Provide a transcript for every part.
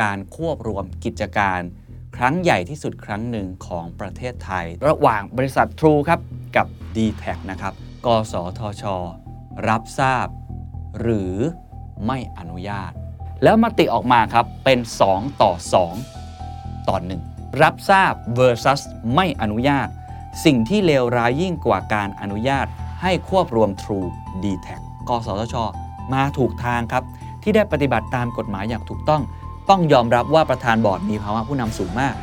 การควบรวมกิจการครั้งใหญ่ที่สุดครั้งหนึ่งของประเทศไทย ระหว่างบริษัท True ครับ กับ d t แทนะครับ กสทช รับทราบ หรือไม่อนุญาต แล้วมติออกมาครับ เป็น 2 ต่อ 2 ต่อ 1 รับทราบ versus ไม่อนุญาต สิ่งที่เลวร้ายยิ่งกว่าการอนุญาต ให้ควบรวม True d t แทกสทช มาถูกทางครับ ที่ได้ปฏิบัติตามกฎหมายอย่างถูกต้อง ต้องยอมรับว่าประธานบอร์ดมีภาวะผู้นำสูงมาก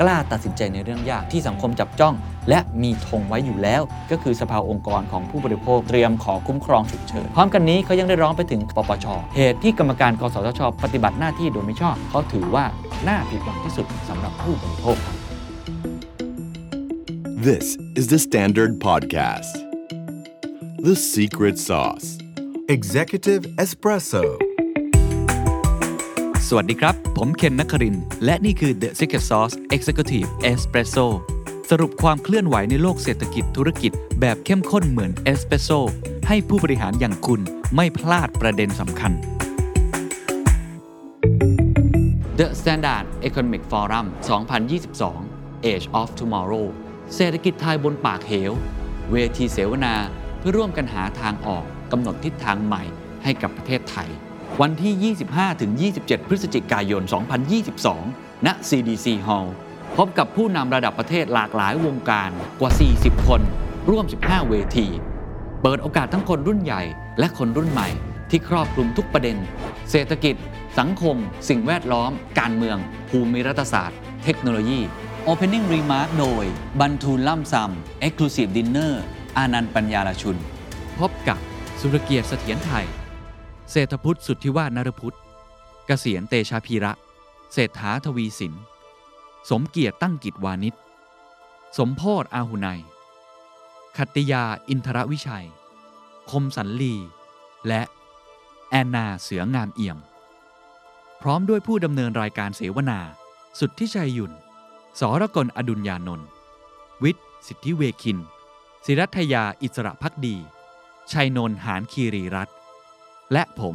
กล้าตัดสินใจในเรื่องยากที่สังคมจับจ้อง และมีธงไว้อยู่แล้ว ก็คือสภาองค์กรของผู้บริโภคเตรียมขอคุ้มครองฉุกเฉินพร้อมกันนี้เขายังได้ร้องไปถึงปปชเหตุที่กรรมการกสทช ปฏิบัติหน้าที่โดยไม่ชอบเขาถือว่าน่าผิดหวังที่สุดสำหรับผู้บริโภค This is the Standard Podcast. The Secret Sauce. Executive Espresso สวัสดีครับ ผมเคนนักคริน และนี่คือ The Secret Sauce Executive Espresso สรุปความเคลื่อนไหวในโลกเศรษฐกิจธุรกิจ แบบเข้มข้นเหมือนเอสเปรสโซให้ผู้บริหารอย่างคุณไม่พลาดประเด็นสำคัญ The Standard Economic Forum 2022 Age of Tomorrow เศรษฐกิจไทยบนปากเหว เวทีเสวนาเพื่อร่วมกันหาทางออกกำหนดทิศทางใหม่ให้กับประเทศไทย วันที่ 25-27 พฤศจิกายน 2022 ณ CDC Hall พบกับผู้นำระดับประเทศหลากหลายวงการกว่า 40 คน ร่วม 15 เวที เปิดโอกาสทั้งคนรุ่นใหญ่และคนรุ่นใหม่ ที่ครอบคลุมทุกประเด็น เศรษฐกิจ สังคม สิ่งแวดล้อม การเมือง ภูมิรัฐศาสตร์ เทคโนโลยี Opening Remark โดยบันทูลล่ำซำ Exclusive Dinner อานันต์ปัญญาลชุน พบกับสุรเกียรติเสถียรไทย เศรษฐพุทธสุทธิวาฒนรพุทธเกษียณเตชาพีระ เศรษฐาทวีสิน สมเกียรติตั้งกิจวานิชสมโพธอาหุไนขัตติยาอินทรวิชัย คมสันลี และแอนนาเสืองามเอี่ยม พร้อมด้วยผู้ดำเนินรายการเสวนา สุดที่ชัยยุนสรกลอดุลยานนท์วิทย์ สิทธิเวคิน ศิรัทยาอิสระพักดี ชัยนนท์หานคีรีรัตน์ และผม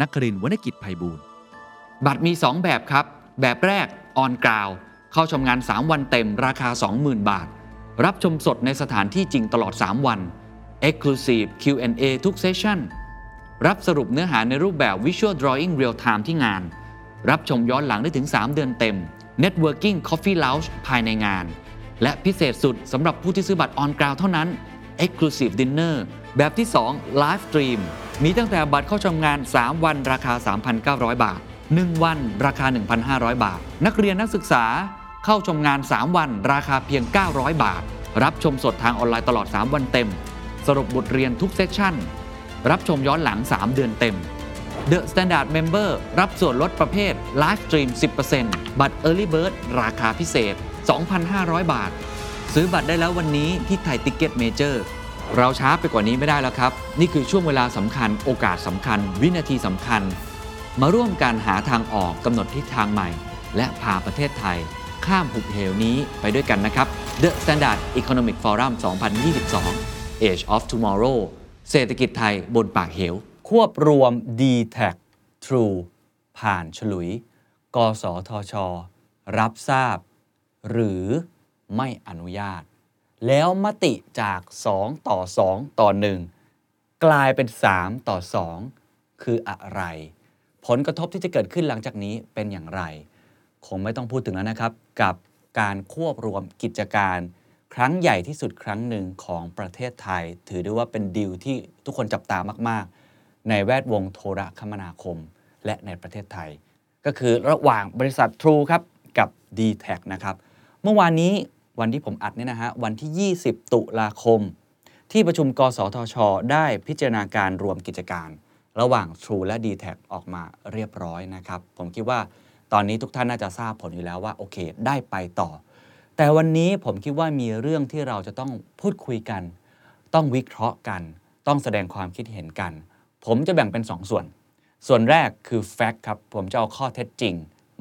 นักครินทร์วณกิจไพบูลย์บัตรมี 2 แบบครับ แบบแรกออนกราวเข้าชมงาน 3 วันเต็มราคา 20,000 บาท รับชมสดในสถานที่จริงตลอด 3 วัน Exclusive Q&A ทุกเซสชั่น รับสรุปเนื้อหาในรูปแบบ Visual Drawing Real Time ที่งาน รับชมย้อนหลังได้ถึง 3 เดือนเต็ม Networking Coffee Lounge ภายในงาน และพิเศษสุดสำหรับผู้ที่ซื้อบัตรออนกราวเท่านั้น Exclusive Dinner แบบที่ 2 Live Stream มีตั้งแต่บัตรเข้าชมงาน 3 วันราคา 3,900 บาท 1 วันราคา 1,500 บาท นักเรียนนักศึกษาเข้าชมงาน 3 วันราคาเพียง 900 บาท รับชมสดทางออนไลน์ตลอด 3 วันเต็ม สรุปบทเรียนทุกเซสชั่น รับชมย้อนหลัง 3 เดือนเต็ม The Standard Member รับส่วนลดประเภท Live Stream 10%บัตร Early Bird ราคาพิเศษ 2,500 บาท ซื้อบัตรได้แล้ววันนี้ที่ไทยติ c ก e t เมเจอร์เราช้าไปกว่านี้ไม่ได้แล้วครับ นี่คือช่วงเวลาสำคัญโอกาสสำคัญ วินาทีสำคัญ มาร่วมกันหาทางออกกำหนดทิศทางใหม่ และพาประเทศไทย ข้ามหุบเหวนี้ไปด้วยกันนะครับ The Standard Economic Forum 2022 Age of Tomorrow เศรษฐกิจไทยบนปากเหว ควบรวม d t a c True ผ่านฉลุย กสทช รับทราบ หรือ ไม่อนุญาต แล้วมติจาก 2 ต่อ 2 ต่อ 1 กลายเป็น 3 ต่อ 2 คืออะไร ผลกระทบที่จะเกิดขึ้นหลังจากนี้เป็นอย่างไร คงไม่ต้องพูดถึงแล้วนะครับ กับการควบรวมกิจการครั้งใหญ่ที่สุดครั้งหนึ่งของประเทศไทย ถือได้ว่าเป็นดีลที่ทุกคนจับตามาก ๆ ในแวดวงโทรคมนาคม และในประเทศไทย ก็คือระหว่างบริษัท True ครับ กับ d t แทนะครับ เมื่อวานนี้วันที่ผมอัดเนี่ยนะฮะวันที่ 20 ตุลาคม ที่ประชุมกสทช ได้พิจารณาการรวมกิจการ ระหว่าง True และ d t แทออกมาเรียบร้อยนะครับ ผมคิดว่าตอนนี้ทุกท่านน่าจะทราบผลอยู่แล้วว่าโอเค ได้ไปต่อ แต่วันนี้ผมคิดว่ามีเรื่องที่เราจะต้องพูดคุยกัน ต้องวิเคราะห์กัน ต้องแสดงความคิดเห็นกัน ผมจะแบ่งเป็น 2ส่วน ส่วนแรกคือแฟกต์ครับผมจะเอาข้อเท็จจริง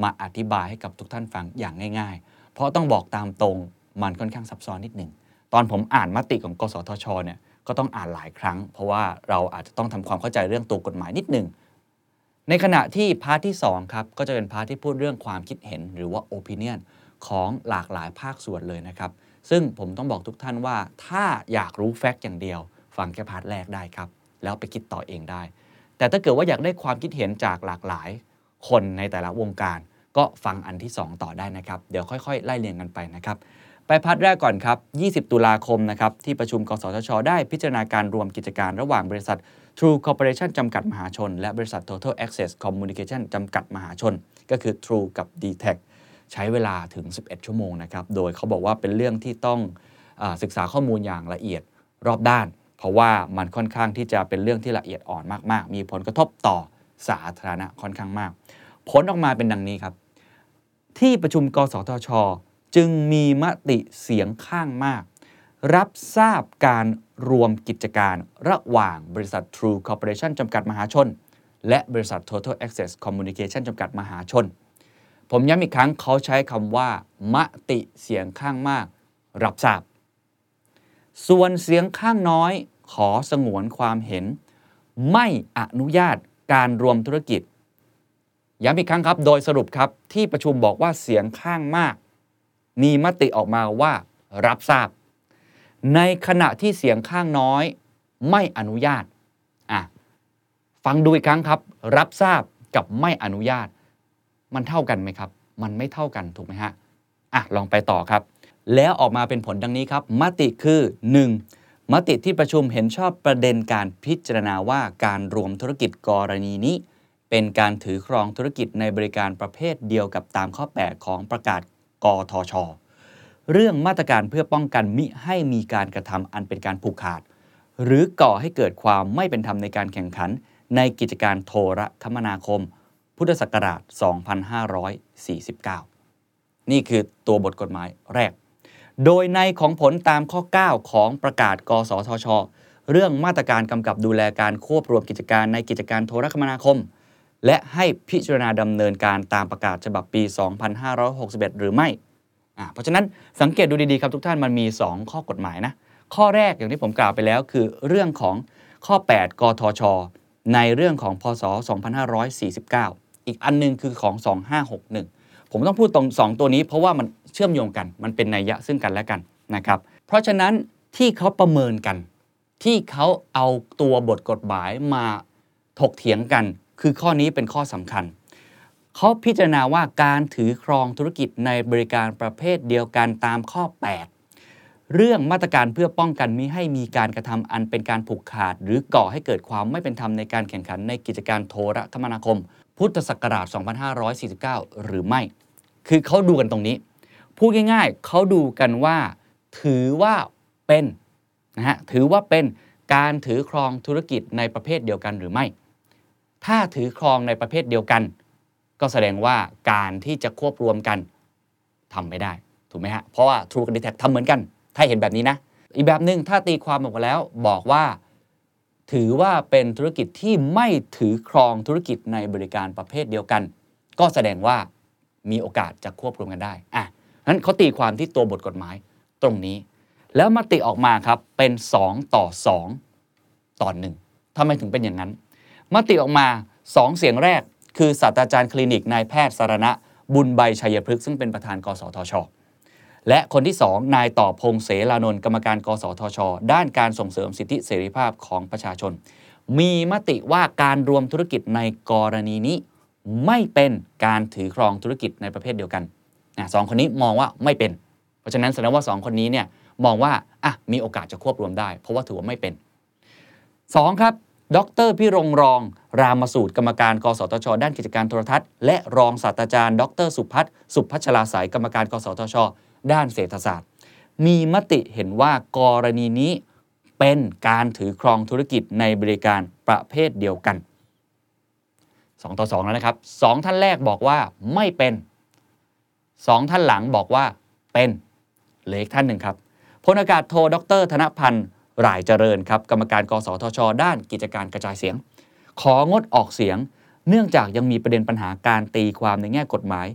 มาอธิบายให้กับทุกท่านฟังอย่างง่าย ๆ เพราะต้องบอกตามตรงมันค่อนข้างซับซ้อนนิดหนึ่งตอนผมอ่านมติของ กสทชเนี่ยก็ต้องอ่านหลายครั้ง เพราะว่าเราอาจจะต้องทำความเข้าใจเรื่องตัวกฎหมายนิดหนึ่งในขณะที่ part ที่2ครับก็จะเป็น part ที่พูดเรื่องความคิดเห็นหรือว่า opinion ของหลากหลายภาคส่วนเลยนะครับ ซึ่งผมต้องบอกทุกท่านว่า ถ้าอยากรู้ fact อย่างเดียว ฟังแค่ part แรกได้ครับ แล้วไปคิดต่อเองได้ แต่ถ้าเกิดว่าอยากได้ความคิดเห็นจากหลากหลายคนในแต่ละวงการ ก็ฟังอันที่ 2 ต่อได้นะครับ เดี๋ยวค่อยๆ ไล่เรียงกันไปนะครับ ไปพาร์ทแรกก่อนครับ 20 ตุลาคมนะครับ ที่ประชุมกสทช ได้พิจารณาการรวมกิจการระหว่างบริษัท True Corporation จำกัดมหาชน และบริษัท Total Access Communication จำกัดมหาชน ก็คือ True กับ d t แทใช้เวลาถึง 11 ชั่วโมงนะครับ โดยเขาบอกว่าเป็นเรื่องที่ต้องอศึกษาข้อมูลอย่างละเอียดรอบด้าน เพราะว่ามันค่อนข้างที่จะเป็นเรื่องที่ละเอียดอ่อนมาก ๆ มีผลกระทบต่อสาธารณะค่อนข้างมาก ผลออกมาเป็นดังนี้ครับ ที่ประชุมกสทช จึงมีมติเสียงข้างมาก รับทราบการรวมกิจการระหว่างบริษัท True Corporation จำกัดมหาชน และบริษัท Total Access Communication จำกัดมหาชน ผมย้ำอีกครั้งเขาใช้คำว่า มติเสียงข้างมาก รับทราบ ส่วนเสียงข้างน้อยขอสงวนความเห็น ไม่อนุญาตการรวมธุรกิจ ย้ำอีกครั้งครับ โดยสรุปครับที่ประชุมบอกว่าเสียงข้างมาก มีมติออกมาว่ารับทราบ ในขณะที่เสียงข้างน้อยไม่อนุญาตอะฟังดูอีกครั้งครับ รับทราบกับไม่อนุญาต มันเท่ากันไหมครับ มันไม่เท่ากันถูกไหมฮะอะลองไปต่อครับ แล้วออกมาเป็นผลดังนี้ครับ มติคือ 1. มติที่ประชุมเห็นชอบประเด็นการพิจารณาว่าการรวมธุรกิจกรณีนี้ เป็นการถือครองธุรกิจในบริการประเภทเดียวกับตามข้อ 8 ของประกาศกทช เรื่องมาตรการเพื่อป้องกันมิให้มีการกระทำอันเป็นการผูกขาด หรือก่อให้เกิดความไม่เป็นธรรมในการแข่งขัน ในกิจการโทรคมนาคม พุทธศักราช 2549 นี่คือตัวบทกฎหมายแรก โดยในของผลตามข้อ 9 ของประกาศกสทช เรื่องมาตรการกำกับดูแลการควบรวมกิจการในกิจการโทรคมนาคม และให้พิจารณาดำเนินการตามประกาศฉบับปี 2561 หรือไม่ เพราะฉะนั้นสังเกตดูดีๆครับทุกท่านมันมี 2 ข้อกฎหมายนะ ข้อแรกอย่างที่ผมกล่าวไปแล้วคือเรื่องของข้อ 8 กทช ในเรื่องของพศ 2549 อีกอันหนึงคือของ 2561 ผมต้องพูดตรง 2 ตัวนี้เพราะว่ามันเชื่อมโยงกัน มันเป็นนัยยะซึ่งกันและกันนะครับ เพราะฉะนั้นที่เขาประเมินกัน ที่เขาเอาตัวบทกฎหมายมาถกเถียงกัน คือข้อนี้เป็นข้อสำคัญ เขาพิจารณาว่าการถือครองธุรกิจในบริการประเภทเดียวกันตามข้อ 8 เรื่องมาตรการเพื่อป้องกันมิให้มีการกระทำอันเป็นการผูกขาด หรือก่อให้เกิดความไม่เป็นธรรมในการแข่งขันในกิจการโทรคมนาคม พุทธศักราช 2549 หรือไม่ คือเขาดูกันตรงนี้ พูดง่ายๆ เขาดูกันว่า ถือว่าเป็นนะฮะถือว่าเป็นการถือครองธุรกิจในประเภทเดียวกันหรือไม่ ถ้าถือครองในประเภทเดียวกัน ก็แสดงว่าการที่จะควบรวมกันทำไม่ได้ ถูกไหมฮะ เพราะว่า True กับ d t แททำเหมือนกัน ถ้าเห็นแบบนี้นะ อีกแบบหนึ่งถ้าตีความออกมาแล้วบอกว่า ถือว่าเป็นธุรกิจที่ไม่ถือครองธุรกิจในบริการประเภทเดียวกัน ก็แสดงว่ามีโอกาสจะควบรวมกันได้อะนั้นเขาตีความที่ตัวบทกฎหมายตรงนี้ แล้วมติออกมาครับเป็น 2 ต่อ 2 ต่อหนึ่งทำไมถึงเป็นอย่างนั้น มติออกมา 2 เสียงแรก คือศาสตราจารย์คลินิกนายแพทย์สารณะ บุญใบชัยพฤกษ์ซึ่งเป็นประธานกสทช และคนที่ 2 นายต่อพงเสลานนท์กรรมการกสทช ด้านการส่งเสริมสิทธิเสรีภาพของประชาชน มีมติว่าการรวมธุรกิจในกรณีนี้ ไม่เป็นการถือครองธุรกิจในประเภทเดียวกันสองคนนี้มองว่าไม่เป็น เพราะฉะนั้นแสดงว่า 2 คนนี้เนี่ยมองว่าอะมีโอกาสจะควบรวมได้ เพราะว่าถือว่าไม่เป็น 2. ครับ ดรพิรงรอง รามสูตรกรรมการกสทช ด้านกิจการโทรทัศน์ และรองศาสตราจารย์ ดรสุพัฒน์สุพัชลาสายกรรมการกสทช ด้านเศรษฐศาสตร์ มีมติเห็นว่ากรณีนี้เป็นการถือครองธุรกิจในบริการประเภทเดียวกัน 2 ต่อ 2 แล้วนะครับ 2 ท่านแรกบอกว่าไม่เป็น 2 ท่านหลังบอกว่าเป็นเหลืออีกท่านหนึ่งครับพลอากาศโทดรธนพันธ์ รายเจริญครับกรรมการกสทช ด้านกิจการกระจายเสียง ของดออกเสียง เนื่องจากยังมีประเด็นปัญหาการตีความในแง่กฎหมาย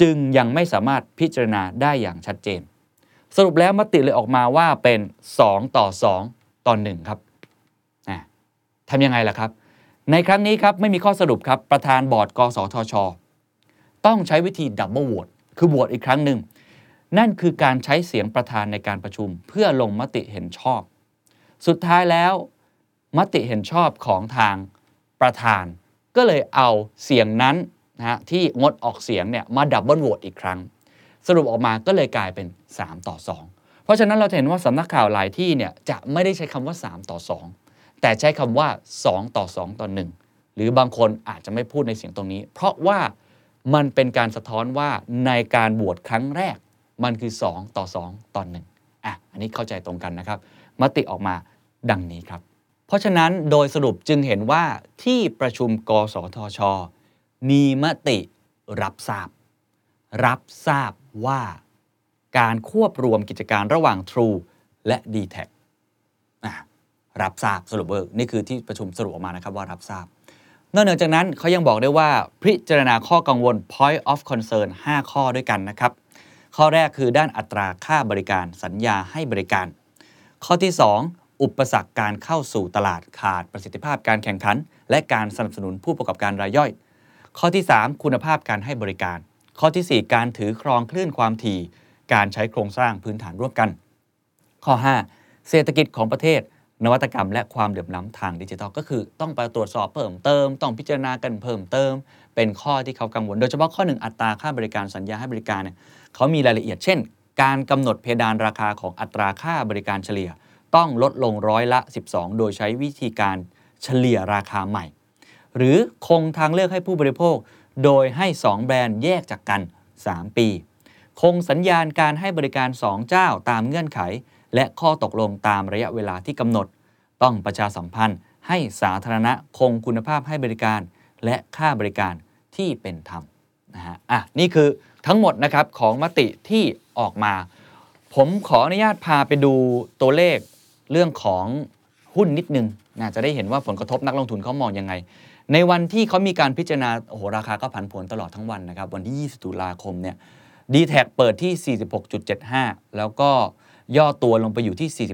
จึงยังไม่สามารถพิจารณาได้อย่างชัดเจน สรุปแล้วมติเลยออกมาว่าเป็น 2 ต่อ 2 ต่อ 1 ครับทำยังไงล่ะครับ ในครั้งนี้ครับไม่มีข้อสรุปครับประธานบอร์ดกสทช ต้องใช้วิธี double vote คือโหวตอีกครั้งหนึ่งนั่นคือการใช้เสียงประธานในการประชุม เพื่อลงมติเห็นชอบ สุดท้ายแล้ว มติเห็นชอบของทางประธาน ก็เลยเอาเสียงนั้นนะฮะที่งดออกเสียงเนี่ยมา double vote อีกครั้ง สรุปออกมาก็เลยกลายเป็น 3 ต่อ 2 เพราะฉะนั้นเราเห็นว่าสำนักข่าวหลายที่เนี่ยจะไม่ได้ใช้คำว่า 3 ต่อ 2 แต่ใช้คำว่า 2 ต่อ 2 ต่อ 1 หรือบางคนอาจจะไม่พูดในเสียงตรงนี้ เพราะว่ามันเป็นการสะท้อนว่าในการบวชครั้งแรก มันคือ 2 ต่อ 2 ต่อ 1อะอันนี้เข้าใจตรงกันนะครับ มติออกมาดังนี้ครับ เพราะฉะนั้นโดยสรุปจึงเห็นว่าที่ประชุมกสทช มีมติรับทราบ รับทราบว่าการควบรวมกิจการระหว่าง True และ d t แทรับทราบสรุปเบอร์นี่คือที่ประชุมสรุปออกมานะครับว่ารับทราบ นอกเหนือจากนั้นเขายังบอกได้ว่าพิจารณาข้อกังวล point of concern 5 ข้อด้วยกันนะครับ ข้อแรกคือด้านอัตราค่าบริการสัญญาให้บริการ ข้อที่ 2 อุปสรรคการเข้าสู่ตลาดขาดประสิทธิภาพการแข่งขัน และการสนับสนุนผู้ประกอบการรายย่อย ข้อที่ 3 คุณภาพการให้บริการ ข้อทีสี่4 การถือครองคลื่นความถี่ การใช้โครงสร้างพื้นฐานร่วมกัน ข้อ 5 เศรษฐกิจของประเทศ นวัตกรรม และความเหลื่อมล้ำทางดิจิทัลก็คือ ต้องไปตรวจสอบเพิ่มเติม ต้องพิจารณากันเพิ่มเติม เป็นข้อที่เขากังวล โดยเฉพาะข้อหนึ่งอัตราค่าบริการสัญญาให้บริการเนี่ยเขามีรายละเอียดเช่น การกำหนดเพดานราคาของอัตราค่าบริการเฉลี่ย ต้องลดลงร้อยละ 12 โดยใช้วิธีการเฉลี่ยราคาใหม่ หรือคงทางเลือกให้ผู้บริโภค โดยให้ 2 แบรนด์แยกจากกัน 3 ปี คงสัญญาณการให้บริการ 2 เจ้าตามเงื่อนไข และข้อตกลงตามระยะเวลาที่กำหนด ต้องประชาสัมพันธ์ ให้สาธารณะคงคุณภาพให้บริการ และค่าบริการที่เป็นธรรม ฮะอะนี่คือทั้งหมดนะครับของมติที่ออกมา ผมขออนุญาตพาไปดูตัวเลขเรื่องของหุ้นนิดนึงนะจะได้เห็นว่าผลกระทบนักลงทุนเขามองยังไง ในวันที่เขามีการพิจารณาโอ้โหราคาก็ผันผวนตลอดทั้งวันนะครับ วันที่ 20 ตุลาคมเนี่ยดีแทเปิดที่ 46.75 แล้วก็ย่อตัวลงไปอยู่ที่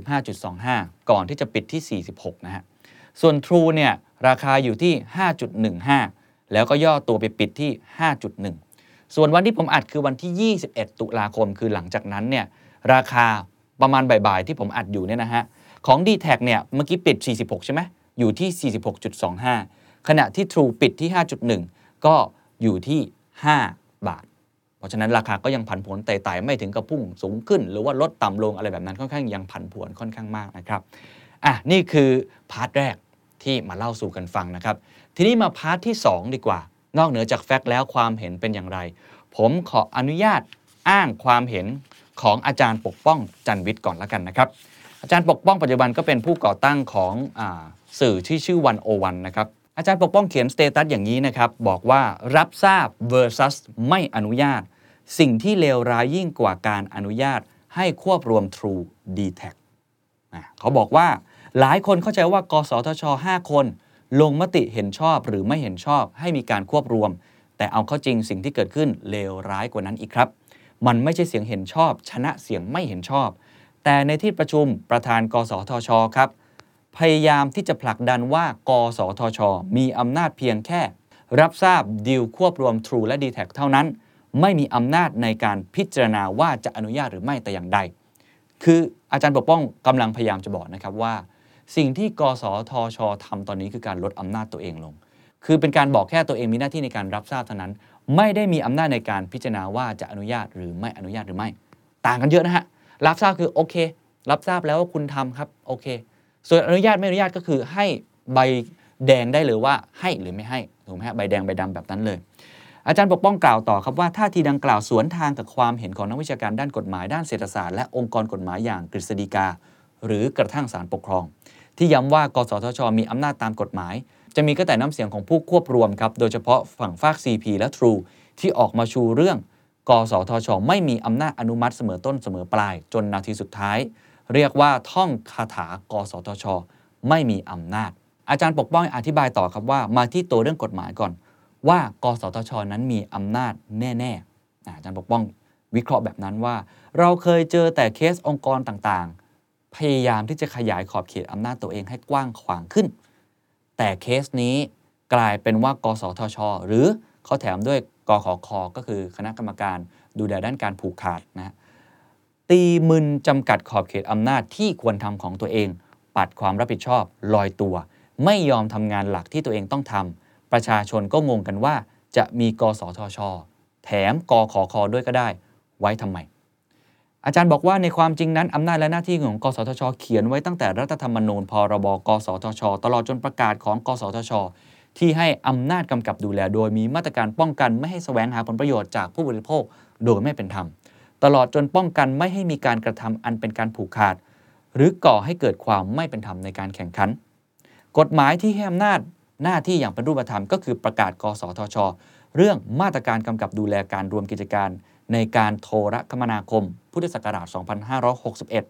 45.25 ก่อนที่จะปิดที่ 46 นะฮะ ส่วน True เนี่ยราคาอยู่ที่ 5.15 แล้วก็ย่อตัวไปปิดที่ 5.1 ส่วนวันที่ผมอัดคือวันที่ 21 ตุลาคม คือหลังจากนั้นเนี่ยราคาประมาณบ่ายๆ ที่ผมอัดอยู่เนี่ยนะฮะ ของ d t แทเนี่ยเมื่อกี้ปิด 46 ใช่ไหมอยู่ที่ 46.25 ขณะที่ True ปิดที่ 5.1 ก็อยู่ที่ 5 บาท เพราะฉะนั้นราคาก็ยังผันผวนไต่ๆไม่ถึงกับพุ่งสูงขึ้น หรือว่าลดต่ำลงอะไรแบบนั้นค่อนข้างยังผันผวนค่อนข้างมากนะครับอะนี่คือ part แรกที่มาเล่าสู่กันฟังนะครับ ทีนี้มา part ที่ 2 ดีกว่า นอกเหนือจาก fact แล้วความเห็นเป็นอย่างไร ผมขออนุญาตอ้างความเห็นของอาจารย์ปกป้องจันวิทย์ก่อนละกันนะครับ อาจารย์ปกป้องปัจจุบันก็เป็นผู้ก่อตั้งของอสื่อที่ชื่อวันโอวันนะครับอาจารย์ปกป้องเขียน status อย่างนี้นะครับ บอกว่ารับทราบ versus ไม่อนุญาต สิ่งที่เลวร้ายยิ่งกว่าการอนุญาตให้ควบรวม True d t a c อะเขาบอกว่าหลายคนเข้าใจว่ากสทช 5 คน ลงมติเห็นชอบหรือไม่เห็นชอบให้มีการควบรวม แต่เอาเข้าจริงสิ่งที่เกิดขึ้นเลวร้ายกว่านั้นอีกครับ มันไม่ใช่เสียงเห็นชอบ ชนะเสียงไม่เห็นชอบ แต่ในที่ประชุมประธานกสทชครับ พยายามที่จะผลักดันว่ากสทช มีอำนาจเพียงแค่ รับทราบดีลควบรวม True และ d t แทเท่านั้น ไม่มีอำนาจในการพิจารณาว่าจะอนุญาตหรือไม่แต่อย่างใด คืออาจารย์ปกป้องกำลังพยายามจะบอกนะครับว่า สิ่งที่กสทชทำตอนนี้คือการลดอำนาจตัวเองลง คือเป็นการบอกแค่ตัวเองมีหน้าที่ในการรับทราบเท่านั้น ไม่ได้มีอำนาจในการพิจารณาว่าจะอนุญาตหรือไม่อนุญาตหรือไม่ ต่างกันเยอะนะฮะรับทราบคือโอเค รับทราบแล้วว่าคุณทำครับโอเค ส่วนอนุญาตไม่อนุญาตก็คือให้ใบแดงได้เลยว่าให้หรือไม่ให้ถูกไหมฮะใบแดงใบดำแบบนั้นเลยอาจารย์ปกป้องกล่าวต่อครับว่าท่าทีดังกล่าวสวนทางกับความเห็นของนักวิชาการด้านกฎหมายด้านเศรษฐศาสตร์และองค์กรกฎหมายอย่างกฤษฎีกา หรือกระทั่งศาลปกครอง ที่ย้ำว่ากสทช มีอำนาจตามกฎหมาย จะมีก็แต่น้ำเสียงของผู้ควบรวมครับ โดยเฉพาะฝั่งฝาก CP และ True ที่ออกมาชูเรื่อง กสทช ไม่มีอำนาจอนุมัติเสมอต้นเสมอปลาย จนนาทีสุดท้าย เรียกว่าท่องคาถากสทช ไม่มีอำนาจ อาจารย์ปกป้องอธิบายต่อครับว่ามาที่ตัวเรื่องกฎหมายก่อน ว่ากสทช นั้นมีอำนาจแน่ๆอาอาจารย์ปกป้องวิเคราะห์แบบนั้นว่า เราเคยเจอแต่เคสองค์กรต่างๆ พยายามที่จะขยายขอบเขตอำนาจตัวเองให้กว้างขวางขึ้น แต่เคสนี้กลายเป็นว่ากสทช หรือเขาแถมด้วยกขคก็คือคณะกรรมการดูแลด้านการผูกขาดนะตีมึนจำกัดขอบเขตอำนาจที่ควรทำของตัวเอง ปัดความรับผิดชอบลอยตัว ไม่ยอมทำงานหลักที่ตัวเองต้องทำประชาชนก็งงกันว่า จะมีกสทช แถมกขคด้วยก็ได้ ไว้ทำไม อาจารย์บอกว่าในความจริงนั้น อำนาจและหน้าที่ของกสทช เขียนไว้ตั้งแต่รัฐธรรมนูญพรบกสทช ตลอดจนประกาศของกสทช ที่ให้อำนาจกำกับดูแล โดยมีมาตรการป้องกันไม่ให้แสวงหาผลประโยชน์จากผู้บริโภคโดยไม่เป็นธรรม ตลอดจนป้องกันไม่ให้มีการกระทำอันเป็นการผูกขาด หรือก่อให้เกิดความไม่เป็นธรรมในการแข่งขัน กฎหมายที่ให้อำนาจหน้าที่อย่างเป็นรูปธรรมก็คือประกาศ กสทช เรื่องมาตรการกำกับดูแลการรวมกิจการ ในการโทรคมนาคม พุทธศักราช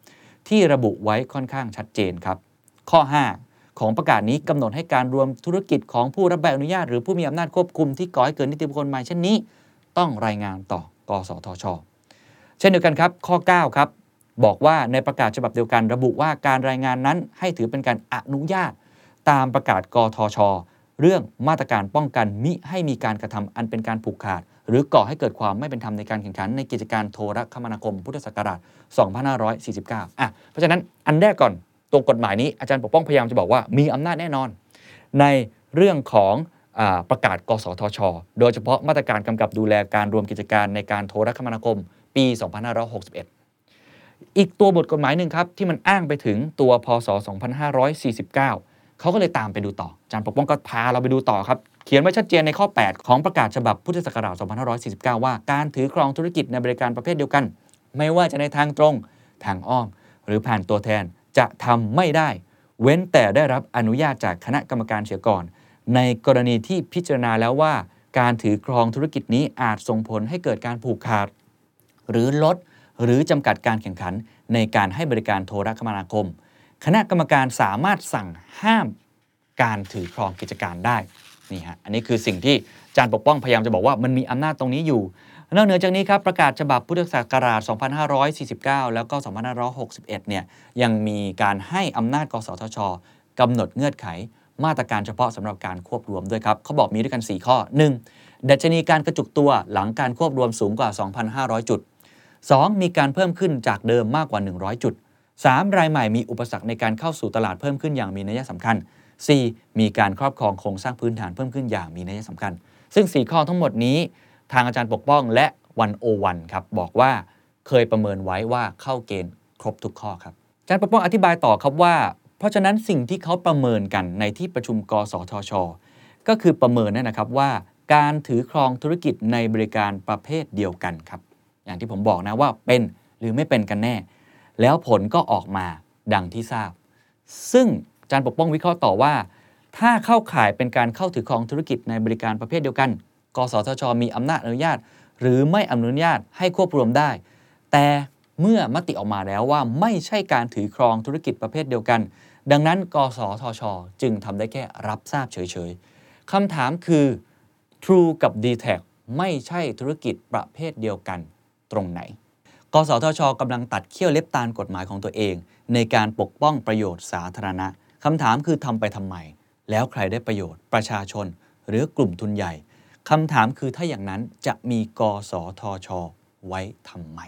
2561 ที่ระบุไว้ค่อนข้างชัดเจนครับ ข้อ 5 ของประกาศนี้กำหนดให้การรวมธุรกิจของผู้รับใบอนุญาต หรือผู้มีอำนาจควบคุมที่ก่อให้เกิดนิติบุคคลใหม่เช่นนี้ ต้องรายงานต่อกสทช เช่นเดียวกันครับ ข้อ 9 ครับบอกว่าในประกาศฉบับเดียวกันระบุว่าการรายงานนั้นให้ถือเป็นการอนุญาต ตามประกาศกทช เรื่องมาตรการป้องกันมิให้มีการกระทำอันเป็นการผูกขาด หรือก่อให้เกิดความไม่เป็นธรรมในการแข่งขัน ในกิจการโทรคมนาคมพุทธศักราช 2549 อะ เพราะฉะนั้นอันแรกก่อนตัวกฎหมายนี้อาจารย์ปกป้องพยายามจะบอกว่ามีอำนาจแน่นอน ในเรื่องของอประกาศ กสทช โดยเฉพาะมาตรการกำกับดูแลการรวมกิจการในการโทรคมนาคม ปี 2561 อีกตัวบทกฎหมายหนึ่งครับที่มันอ้างไปถึงตัวพศ 2549 เขาก็เลยตามไปดูต่ออาจารย์ปกป้องก็พาเราไปดูต่อครับ เขียนไว้ชัดเจนในข้อ 8 ของประกาศฉบับพุทธศักราช 2549 ว่าการถือครองธุรกิจในบริการประเภทเดียวกัน ไม่ว่าจะในทางตรง ทางอ้อม หรือผ่านตัวแทนจะทำไม่ได้ เว้นแต่ได้รับอนุญาตจากคณะกรรมการเสียก่อน ในกรณีที่พิจารณาแล้วว่า การถือครองธุรกิจนี้อาจส่งผลให้เกิดการผูกขาด หรือลดหรือจำกัดการแข่งขันในการให้บริการโทรคมนาคม คณะกรรมการสามารถสั่งห้ามการถือครองกิจการได้ นี่ฮะอันนี้คือสิ่งที่อาจารย์ปกป้องพยายามจะบอกว่ามันมีอำนาจตรงนี้อยู่ นอกเหนือจากนี้ครับประกาศฉบับพุทธศักราช 2549 แล้วก็ 2561 เนี่ยยังมีการให้อำนาจกสทชกำหนดเงื่อนไขมาตรการเฉพาะสำหรับการควบรวมด้วยครับเขาบอกมีด้วยกัน 4 ข้อ 1. ดัชนีการกระจุกตัวหลังการควบรวมสูงกว่า 2,500 จุด 2. มีการเพิ่มขึ้นจากเดิมมากกว่า 100 จุด 3. รายใหม่มีอุปสรรคในการเข้าสู่ตลาดเพิ่มขึ้นอย่างมีนัยสำคัญ 4. มีการครอบครองโครงสร้างพื้นฐานเพิ่มขึ้นอย่างมีนัยสำคัญ ซึ่ง 4 ข้อทั้งหมดนี้ ทางอาจารย์ปกป้องและวันโอวันครับบอกว่าเคยประเมินไว้ว่าเข้าเกณฑ์ครบทุกข้อครับอาจารย์ปกป้องอธิบายต่อครับว่า เพราะฉะนั้นสิ่งที่เขาประเมินกันในที่ประชุมกสทช ก็คือประเมินนั่นนะครับว่าการถือครองธุรกิจในบริการประเภทเดียวกันครับ อย่างที่ผมบอกนะว่าเป็นหรือไม่เป็นกันแน่ แล้วผลก็ออกมาดังที่ทราบ ซึ่ง อาจารย์ปกป้องวิเคราะห์ต่อว่า ถ้าเข้าข่ายเป็นการเข้าถือครองธุรกิจในบริการประเภทเดียวกัน กสทช มีอำนาจอนุญาต หรือไม่อนุญาตให้ควบรวมได้ แต่เมื่อมติออกมาแล้วว่าไม่ใช่การถือครองธุรกิจประเภทเดียวกัน ดังนั้น กสทช จึงทำได้แค่รับทราบเฉยๆคำถามคือ True กับ d t แทไม่ใช่ธุรกิจประเภทเดียวกันตรงไหน กสทชกำลังตัดเขี้ยวเล็บตาลกฎหมายของตัวเอง ในการปกป้องประโยชน์สาธารณะ คำถามคือทำไปทำไม แล้วใครได้ประโยชน์ ประชาชน หรือกลุ่มทุนใหญ่คำถามคือถ้าอย่างนั้นจะมีกสทช ไว้ทำไม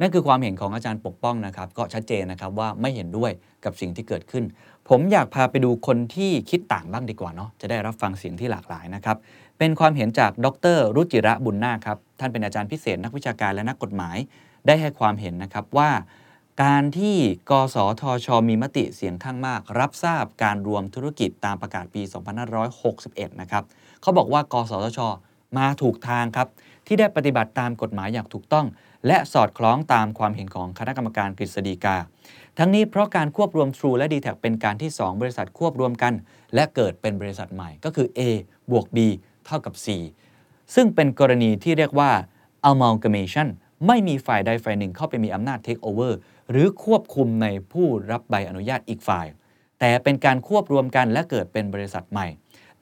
นั่นคือความเห็นของอาจารย์ปกป้องนะครับ ก็ชัดเจนนะครับว่าไม่เห็นด้วยกับสิ่งที่เกิดขึ้น ผมอยากพาไปดูคนที่คิดต่างบ้างดีกว่าเนาะจะได้รับฟังเสียงที่หลากหลายนะครับ เป็นความเห็นจากดรรุจิระบุญนาครับท่านเป็นอาจารย์พิเศษนักวิชาการและนักกฎหมาย ได้ให้ความเห็นนะครับว่า การที่กสทช มีมติเสียงข้างมาก รับทราบการรวมธุรกิจตามประกาศปี 2561 นะครับเขาบอกว่ากสทช มาถูกทางครับ ที่ได้ปฏิบัติตามกฎหมายอย่างถูกต้อง และสอดคล้องตามความเห็นของคณะกรรมการกฤษฎีกา ทั้งนี้เพราะการควบรวม True และ d t แทเป็นการที่ 2 บริษัทควบรวมกัน และเกิดเป็นบริษัทใหม่ก็คือ A บวก B เท่ากับ C ซึ่งเป็นกรณีที่เรียกว่า amalgamation ไม่มีฝ่ายใดฝ่ายหนึ่งเข้าไปมีอำนาจ take over หรือควบคุมในผู้รับใบอนุญาตอีกฝ่าย แต่เป็นการควบรวมกันและเกิดเป็นบริษัทใหม่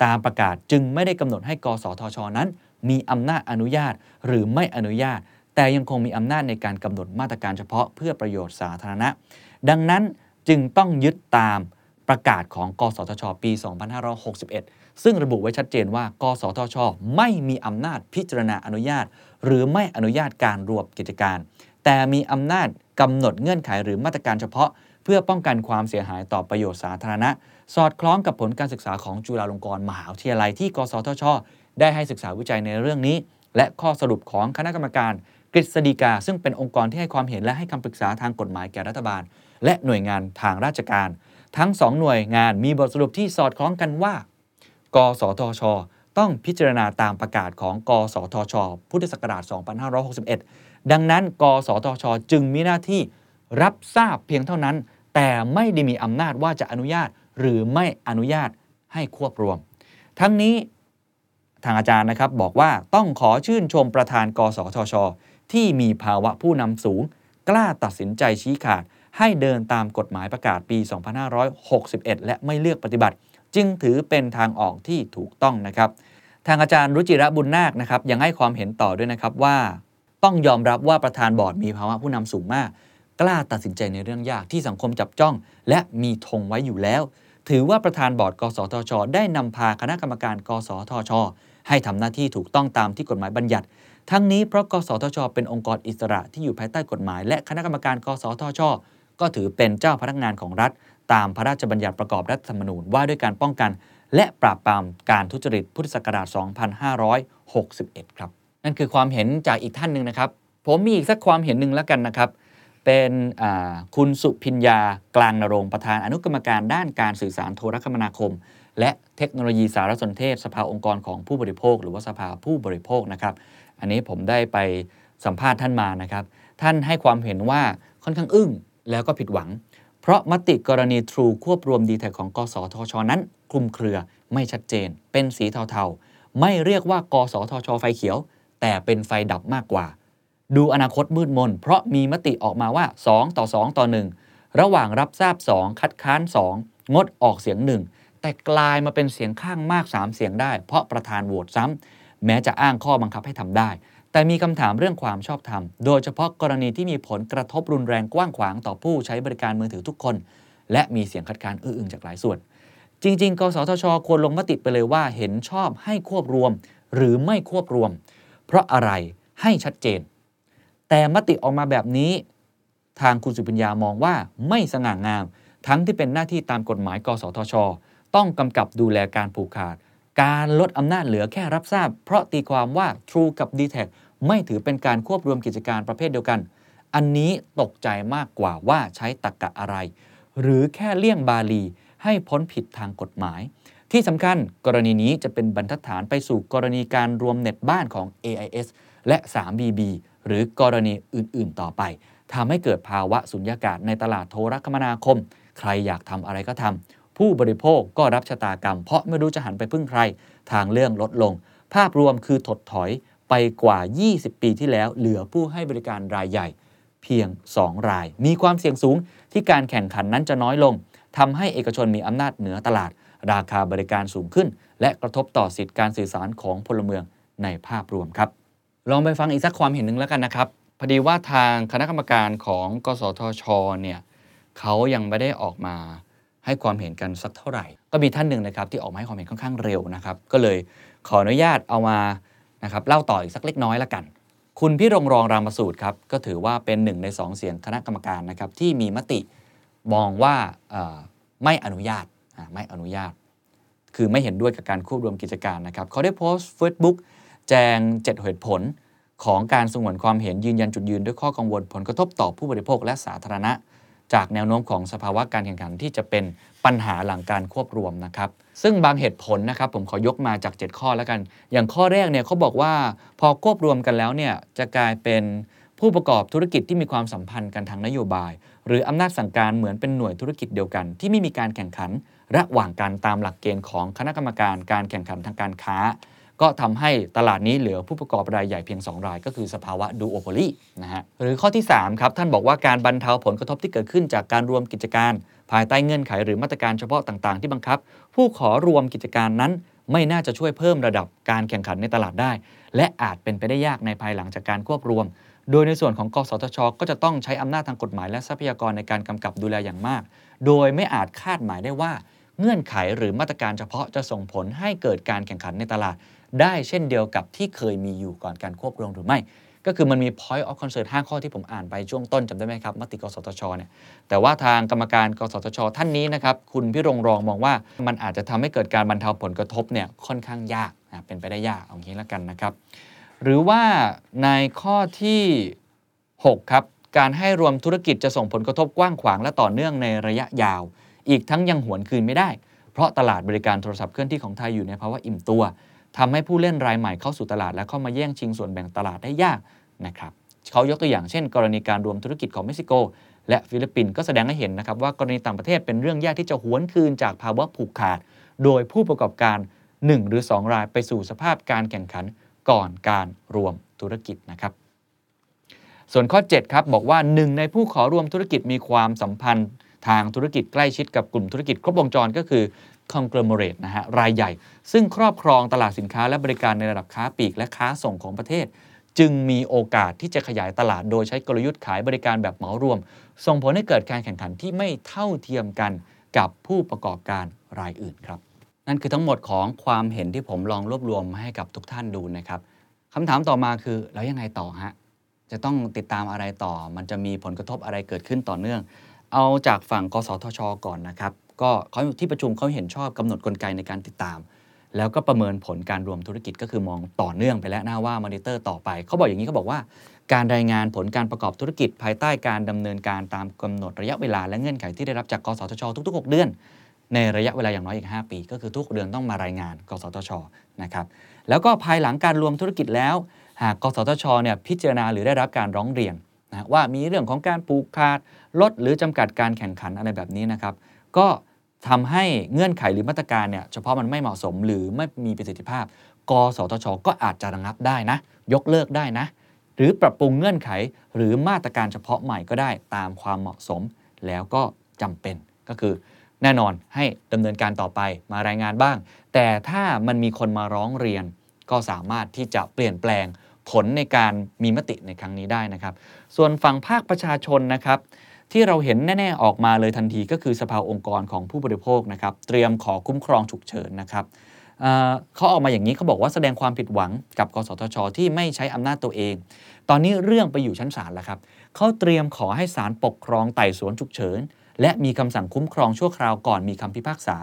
ตามประกาศจึงไม่ได้กำหนดให้กสทช นั้น มีอำนาจอนุญาตหรือไม่อนุญาต แต่ยังคงมีอำนาจในการกำหนดมาตรการเฉพาะเพื่อประโยชน์สาธารณะ ดังนั้นจึงต้องยึดตามประกาศของกสทช ปี 2561 ซึ่งระบุไว้ชัดเจนว่ากสทช ไม่มีอำนาจพิจารณาอนุญาต หรือไม่อนุญาตการรวมกิจการ แต่มีอำนาจกำหนดเงื่อนไขหรือมาตรการเฉพาะ เพื่อป้องกันความเสียหายต่อประโยชน์สาธารณะ สอดคล้องกับผลการศึกษาของจุฬาลงกรณ์มหาวิทยาลัยที่ กสทช ได้ให้ศึกษาวิจัยในเรื่องนี้ และข้อสรุปของคณะกรรมการกฤษฎีกา ซึ่งเป็นองค์กรที่ให้ความเห็นและให้คำปรึกษาทางกฎหมายแก่รัฐบาล และหน่วยงานทางราชการ ทั้งสองหน่วยงานมีบทสรุปที่สอดคล้องกันว่า กสทช ต้องพิจารณาตามประกาศของกสทช พุทธศักราช 2561 ดังนั้น กสทช จึงมีหน้าที่รับทราบเพียงเท่านั้น แต่ไม่ได้มีอำนาจว่าจะอนุญาตหรือไม่อนุญาตให้ควบรวม ทั้งนี้ทางอาจารย์นะครับบอกว่าต้องขอชื่นชมประธาน กสทช ที่มีภาวะผู้นำสูง กล้าตัดสินใจชี้ขาด ให้เดินตามกฎหมายประกาศปี 2561 และไม่เลือกปฏิบัติ จึงถือเป็นทางออกที่ถูกต้องนะครับ ทางอาจารย์รุจิระบุญนาคนะครับยังให้ความเห็นต่อด้วยนะครับว่า ต้องยอมรับว่าประธานบอร์ดมีภาวะผู้นำสูงมาก กล้าตัดสินใจในเรื่องยากที่สังคมจับจ้อง และมีธงไว้อยู่แล้ว ถือว่าประธานบอร์ด กสทช ได้นำพาคณะกรรมการ กสทช ให้ทำหน้าที่ถูกต้องตามที่กฎหมายบัญญัติ ทั้งนี้เพราะกสทช เป็นองค์กรอิสระที่อยู่ภายใต้กฎหมาย และคณะกรรมการ กสทช ก็ถือเป็นเจ้าพนักงานของรัฐ ตามพระราชบัญญัติประกอบรัฐธรรมนูญว่าด้วยการป้องกัน และปราบปรามการทุจริตพุทธศักราช 2561 ครับ นั่นคือความเห็นจากอีกท่านหนึ่งนะครับ ผมมีอีกสักความเห็นหนึ่งแล้วกันนะครับ เป็นคุณสุพิญญากลางนรงประธานอนุกรรมการด้านการสื่อสารโทรคมนาคม และเทคโนโลยีสารสนเทศ สภาองค์กรของผู้บริโภค หรือว่าสภาผู้บริโภคนะครับ อันนี้ผมได้ไปสัมภาษณ์ท่านมานะครับ ท่านให้ความเห็นว่าค่อนข้างอึ้งแล้วก็ผิดหวัง เพราะมติกรณี True ควบรวม d t แทของกสทช นั้น คลุมเครือไม่ชัดเจน เป็นสีเทาๆ ไม่เรียกว่ากสทช ไฟเขียว แต่เป็นไฟดับมากกว่า ดูอนาคตมืดมน เพราะมีมติออกมาว่า 2 ต่อ 2 ต่อ 1 ระหว่างรับทราบ 2 คัดค้าน 2 งดออกเสียง 1 แต่กลายมาเป็นเสียงข้างมาก 3 เสียงได้ เพราะประธานโหวตซ้ำแม้จะอ้างข้อบังคับให้ทำได้ แต่มีคำถามเรื่องความชอบธรรม โดยเฉพาะกรณีที่มีผลกระทบรุนแรงกว้างขวางต่อผู้ใช้บริการมือถือทุกคน และมีเสียงคัดค้านอื้ออึงจากหลายส่วน จริง ๆ กสทช ควรลงมติไปเลยว่าเห็นชอบให้ควบรวม หรือไม่ควบรวม เพราะอะไรให้ชัดเจน แต่มติออกมาแบบนี้ ทางคุณสุปัญญามองว่าไม่สง่างาม ทั้งที่เป็นหน้าที่ตามกฎหมาย กสทช ต้องกำกับดูแลการผูกขาด การลดอำนาจเหลือแค่รับทราบ เพราะตีความว่า True กับ d t แท ไม่ถือเป็นการควบรวมกิจการประเภทเดียวกัน อันนี้ตกใจมากกว่าว่าใช้ตรกกะอะไร หรือแค่เลี่ยงบาลีให้พ้นผิดทางกฎหมาย ที่สำคัญกรณีนี้จะเป็นบรรทัดฐานไปสู่กรณีการรวมเน็ตบ้านของ AIS และ 3BB หรือกรณีอื่นๆ ต่อไปทำให้เกิดภาวะสุญญากาศในตลาดโทรคมนาคม ใครอยากทำอะไรก็ทำผู้บริโภคก็รับชะตากรรม เพราะไม่รู้จะหันไปพึ่งใคร ทางเรื่องลดลง ภาพรวมคือถดถอย ไปกว่า 20 ปีที่แล้ว เหลือผู้ให้บริการรายใหญ่ เพียง 2 ราย มีความเสี่ยงสูงที่การแข่งขันนั้นจะน้อยลงทำให้เอกชนมีอำนาจเหนือตลาด ราคาบริการสูงขึ้น และกระทบต่อสิทธิการสื่อสารของพลเมืองในภาพรวมครับ ลองไปฟังอีกสักความเห็นหนึ่งแล้วกันนะครับพอดีว่าทางคณะกรรมการของกสทชเนี่ยเขายังไม่ได้ออกมาให้ความเห็นกันสักเท่าไหร่ ก็มีท่านหนึ่งนะครับที่ออกมาให้ความเห็นค่อนข้างเร็วนะครับ ก็เลยขออนุญาตเอามา นะครับเล่าต่ออีกสักเล็กน้อยละกัน คุณพี่รงรองรามสูตรครับก็ถือว่าเป็นหนึ่งในสองเสียงคณะกรรมการนะครับที่มีมติมองว่าไม่อนุญาตไม่อนุญาต คือไม่เห็นด้วยกับการควบรวมกิจการนะครับเขาได้โพสต์ Facebook แจง 7 เหตุผลของการสงวนความเห็นยืนยันจุดยืนด้วยข้อกังวลผลกระทบต่อผู้บริโภคและสาธารณะ จากแนวโน้มของสภาวะการแข่งขันที่จะเป็นปัญหาหลังการควบรวมนะครับ ซึ่งบางเหตุผลนะครับผมขอยกมาจาก 7 ข้อแล้วกัน อย่างข้อแรกเนี่ยเขาบอกว่าพอควบรวมกันแล้วเนี่ยจะกลายเป็นผู้ประกอบธุรกิจที่มีความสัมพันธ์กันทางนโยบาย หรืออำนาจสั่งการเหมือนเป็นหน่วยธุรกิจเดียวกัน ที่ไม่มีการแข่งขัน ระหว่างกันตามหลักเกณฑ์ของคณะกรรมการการแข่งขันทางการค้า ก็ทำให้ตลาดนี้เหลือผู้ประกอบรายใหญ่เพียง 2 ราย ก็คือสภาวะดูโอโพลีนะฮะหรือข้อที่3ครับท่านบอกว่าการบรรเทาผลกระทบที่เกิดขึ้นจากการรวมกิจการ ภายใต้เงื่อนไขหรือมาตรการเฉพาะต่างๆ ที่บังคับ ผู้ขอรวมกิจการนั้นไม่น่าจะช่วยเพิ่มระดับการแข่งขันในตลาดได้ และอาจเป็นไปได้ยากในภายหลังจากการควบรวม โดยในส่วนของกสทช ก็จะต้องใช้อำนาจทางกฎหมายและทรัพยากรในการกำกับดูแลอย่างมาก โดยไม่อาจคาดหมายได้ว่า เงื่อนไขหรือมาตรการเฉพาะจะส่งผลให้เกิดการแข่งขันในตลาด ได้เช่นเดียวกับที่เคยมีอยู่ก่อนการควบรวมหรือไม่ ก็คือมันมี point of concern 5 ข้อที่ผมอ่านไปช่วงต้นจำได้ไหมครับมติกสทชเนี่ยแต่ว่าทางกรรมการกสทช ท่านนี้นะครับคุณพิรงรองมองว่ามันอาจจะทำให้เกิดการบรรเทาผลกระทบเนี่ยค่อนข้างยากนะเป็นไปได้ยากเอางี้แล้วกันนะครับ หรือว่าในข้อที่ 6 ครับการให้รวมธุรกิจจะส่งผลกระทบกว้างขวางและต่อเนื่องในระยะยาว อีกทั้งยังหวนคืนไม่ได้ เพราะตลาดบริการโทรศัพท์เคลื่อนที่ของไทยอยู่ในภาวะอิ่มตัว ทำให้ผู้เล่นรายใหม่เข้าสู่ตลาด และเข้ามาแย่งชิงส่วนแบ่งตลาดได้ยากนะครับเขายกตัวอย่างเช่น กรณีการรวมธุรกิจของเม็กซิโก และฟิลิปปินส์ก็แสดงให้เห็นนะครับว่ากรณีต่างประเทศเป็นเรื่องยากที่จะหวนคืนจากภาวะผูกขาด โดยผู้ประกอบการ 1 หรือ 2 รายไปสู่สภาพการแข่งขันก่อนการรวมธุรกิจนะครับส่วนข้อ7ครับบอกว่าหนึ่งในผู้ขอรวมธุรกิจมีความสัมพันธ์ทางธุรกิจใกล้ชิดกับกลุ่มธุรกิจครบวงจรก็คือ conglomerate นะฮะรายใหญ่ ซึ่งครอบครองตลาดสินค้าและบริการในระดับค้าปลีกและค้าส่งของประเทศ จึงมีโอกาสที่จะขยายตลาดโดยใช้กลยุทธ์ขายบริการแบบเหมารวม ส่งผลให้เกิดการแข่งขันที่ไม่เท่าเทียมกันกับผู้ประกอบการรายอื่นครับ นั่นคือทั้งหมดของความเห็นที่ผมลองรวบรวมมาให้กับทุกท่านดูนะครับคำถามต่อมาคือแล้วยังไงต่อฮะจะต้องติดตามอะไรต่อ มันจะมีผลกระทบอะไรเกิดขึ้นต่อเนื่อง เอาจากฝั่งกสทช ก่อนนะครับ ก็เขาที่ประชุมเขาเห็นชอบกำหนดกลไกในการติดตาม แล้วก็ประเมินผลการรวมธุรกิจก็คือมองต่อเนื่องไปและหน้าว่ามอนิเตอร์ต่อไป เขาบอกอย่างนี้เขาบอกว่า การรายงานผลการประกอบธุรกิจ ภายใต้การดำเนินการตามกำหนดระยะเวลาและเงื่อนไขที่ได้รับจากกสทช ทุกๆ 6 เดือน ในระยะเวลาอย่างน้อยอีก 5 ปี ก็คือทุกเดือนต้องมารายงานกสทชนะครับแล้วก็ภายหลังการรวมธุรกิจแล้ว หากกสทชเนี่ยพิจารณาหรือได้รับการร้องเรียนนะว่ามีเรื่องของการปลูกขาดลดหรือจำกัดการแข่งขันอะไรแบบนี้นะครับ ก็ทำให้เงื่อนไขหรือมาตรการเนี่ยเฉพาะมันไม่เหมาะสมหรือไม่มีประสิทธิภาพ กสทช ก็อาจจะระงับได้นะ ยกเลิกได้นะ หรือปรับปรุงเงื่อนไขหรือมาตรการเฉพาะใหม่ก็ได้ตามความเหมาะสม แล้วก็จำเป็นก็คือ แน่นอนให้ดำเนินการต่อไปมารายงานบ้าง แต่ถ้ามันมีคนมาร้องเรียน ก็สามารถที่จะเปลี่ยนแปลงผลในการมีมติในครั้งนี้ได้นะครับ ส่วนฝั่งภาคประชาชนนะครับ ที่เราเห็นแน่ ๆ ออกมาเลยทันทีก็คือสภาองค์กรของผู้บริโภคนะครับเตรียมขอคุ้มครองฉุกเฉินนะครับเเขาออกมาอย่างนี้เขาบอกว่าแสดงความผิดหวังกับกสทช ที่ไม่ใช้อำนาจตัวเอง ตอนนี้เรื่องไปอยู่ชั้นศาลแล้วครับเขาเตรียมขอให้ศาลปกครองไต่สวนฉุกเฉิน และมีคำสั่งคุ้มครองชั่วคราวก่อนมีคำพิพากษา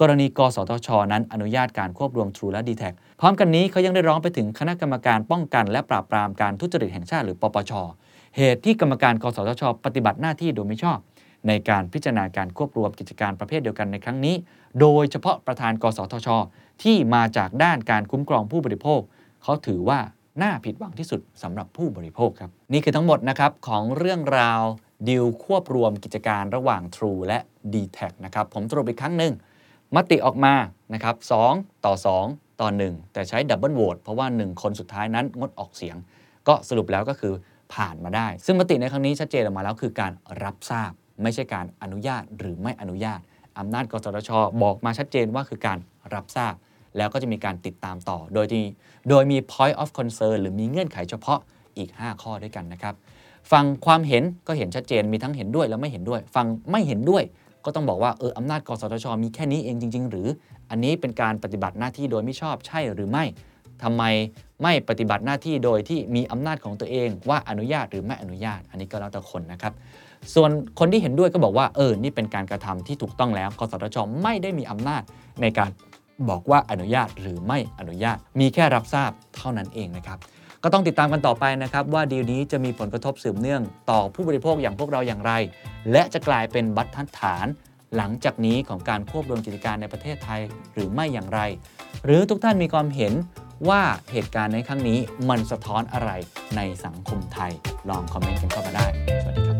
กรณีกสทช นั้นอนุญาตการควบรวม True และ d t แท็พร้อมกันนี้เขายังได้ร้องไปถึงคณะกรรมการป้องกัน และปราบปรามการทุจริตแห่งชาติหรือปปช เหตุที่กรรมการกสทช ปฏิบัติหน้าที่โดยไม่ชอบ ในการพิจารณาการควบรวมกิจการประเภทเดียวกันในครั้งนี้ โดยเฉพาะประธานกสทช ที่มาจากด้านการคุ้มครองผู้บริโภค เขาถือว่าน่าผิดหวังที่สุดสำหรับผู้บริโภคครับนี่คือทั้งหมดนะครับของเรื่องราวดีลควบรวมกิจการระหว่าง True และ d t แทนะครับผมสรุปอีกครั้งหนึ่งมติออกมานะครับ2ต่อ 2 ต่อ 1 แต่ใช้ double vote เพราะว่า 1 คนสุดท้ายนั้นงดออกเสียง ก็สรุปแล้วก็คือ ผ่านมาได้ ซึ่งมติในครั้งนี้ชัดเจนออกมาแล้วคือการรับทราบ ไม่ใช่การอนุญาตหรือไม่อนุญาตอำนาจกสทช บอกมาชัดเจนว่าคือการรับทราบ แล้วก็จะมีการติดตามต่อ โดยที่โดยมี point of concern หรือมีเงื่อนไขเฉพาะอีก 5 ข้อด้วยกันนะครับฟังความเห็นก็เห็นชัดเจนมีทั้งเห็นด้วยและไม่เห็นด้วยฟังไม่เห็นด้วย ก็ต้องบอกว่าเอออำนาจกสทช มีแค่นี้เองจริง ๆ หรือ อันนี้เป็นการปฏิบัติหน้าที่โดยไม่ชอบใช่หรือไม่ ทำไมไม่ปฏิบัติหน้าที่โดยที่มีอำนาจของตัวเอง ว่าอนุญาตหรือไม่อนุญาต อันนี้ก็แล้วแต่คนนะครับ ส่วนคนที่เห็นด้วยก็บอกว่าเออนี่เป็นการกระทำที่ถูกต้องแล้วกสทชไม่ได้มีอำนาจในการบอกว่าอนุญาตหรือไม่อนุญาต มีแค่รับทราบเท่านั้นเองนะครับก็ต้องติดตามกันต่อไปนะครับ ว่าดีลนี้จะมีผลกระทบสืบเนื่องต่อผู้บริโภคอย่างพวกเราอย่างไร และจะกลายเป็นบรรทัดฐาน หลังจากนี้ของการควบรวมกิจการในประเทศไทยหรือไม่อย่างไร หรือทุกท่านมีความเห็น ว่าเหตุการณ์ในครั้งนี้มันสะท้อนอะไรในสังคมไทย ลองคอมเมนต์กันเข้ามาได้ สวัสดีครับ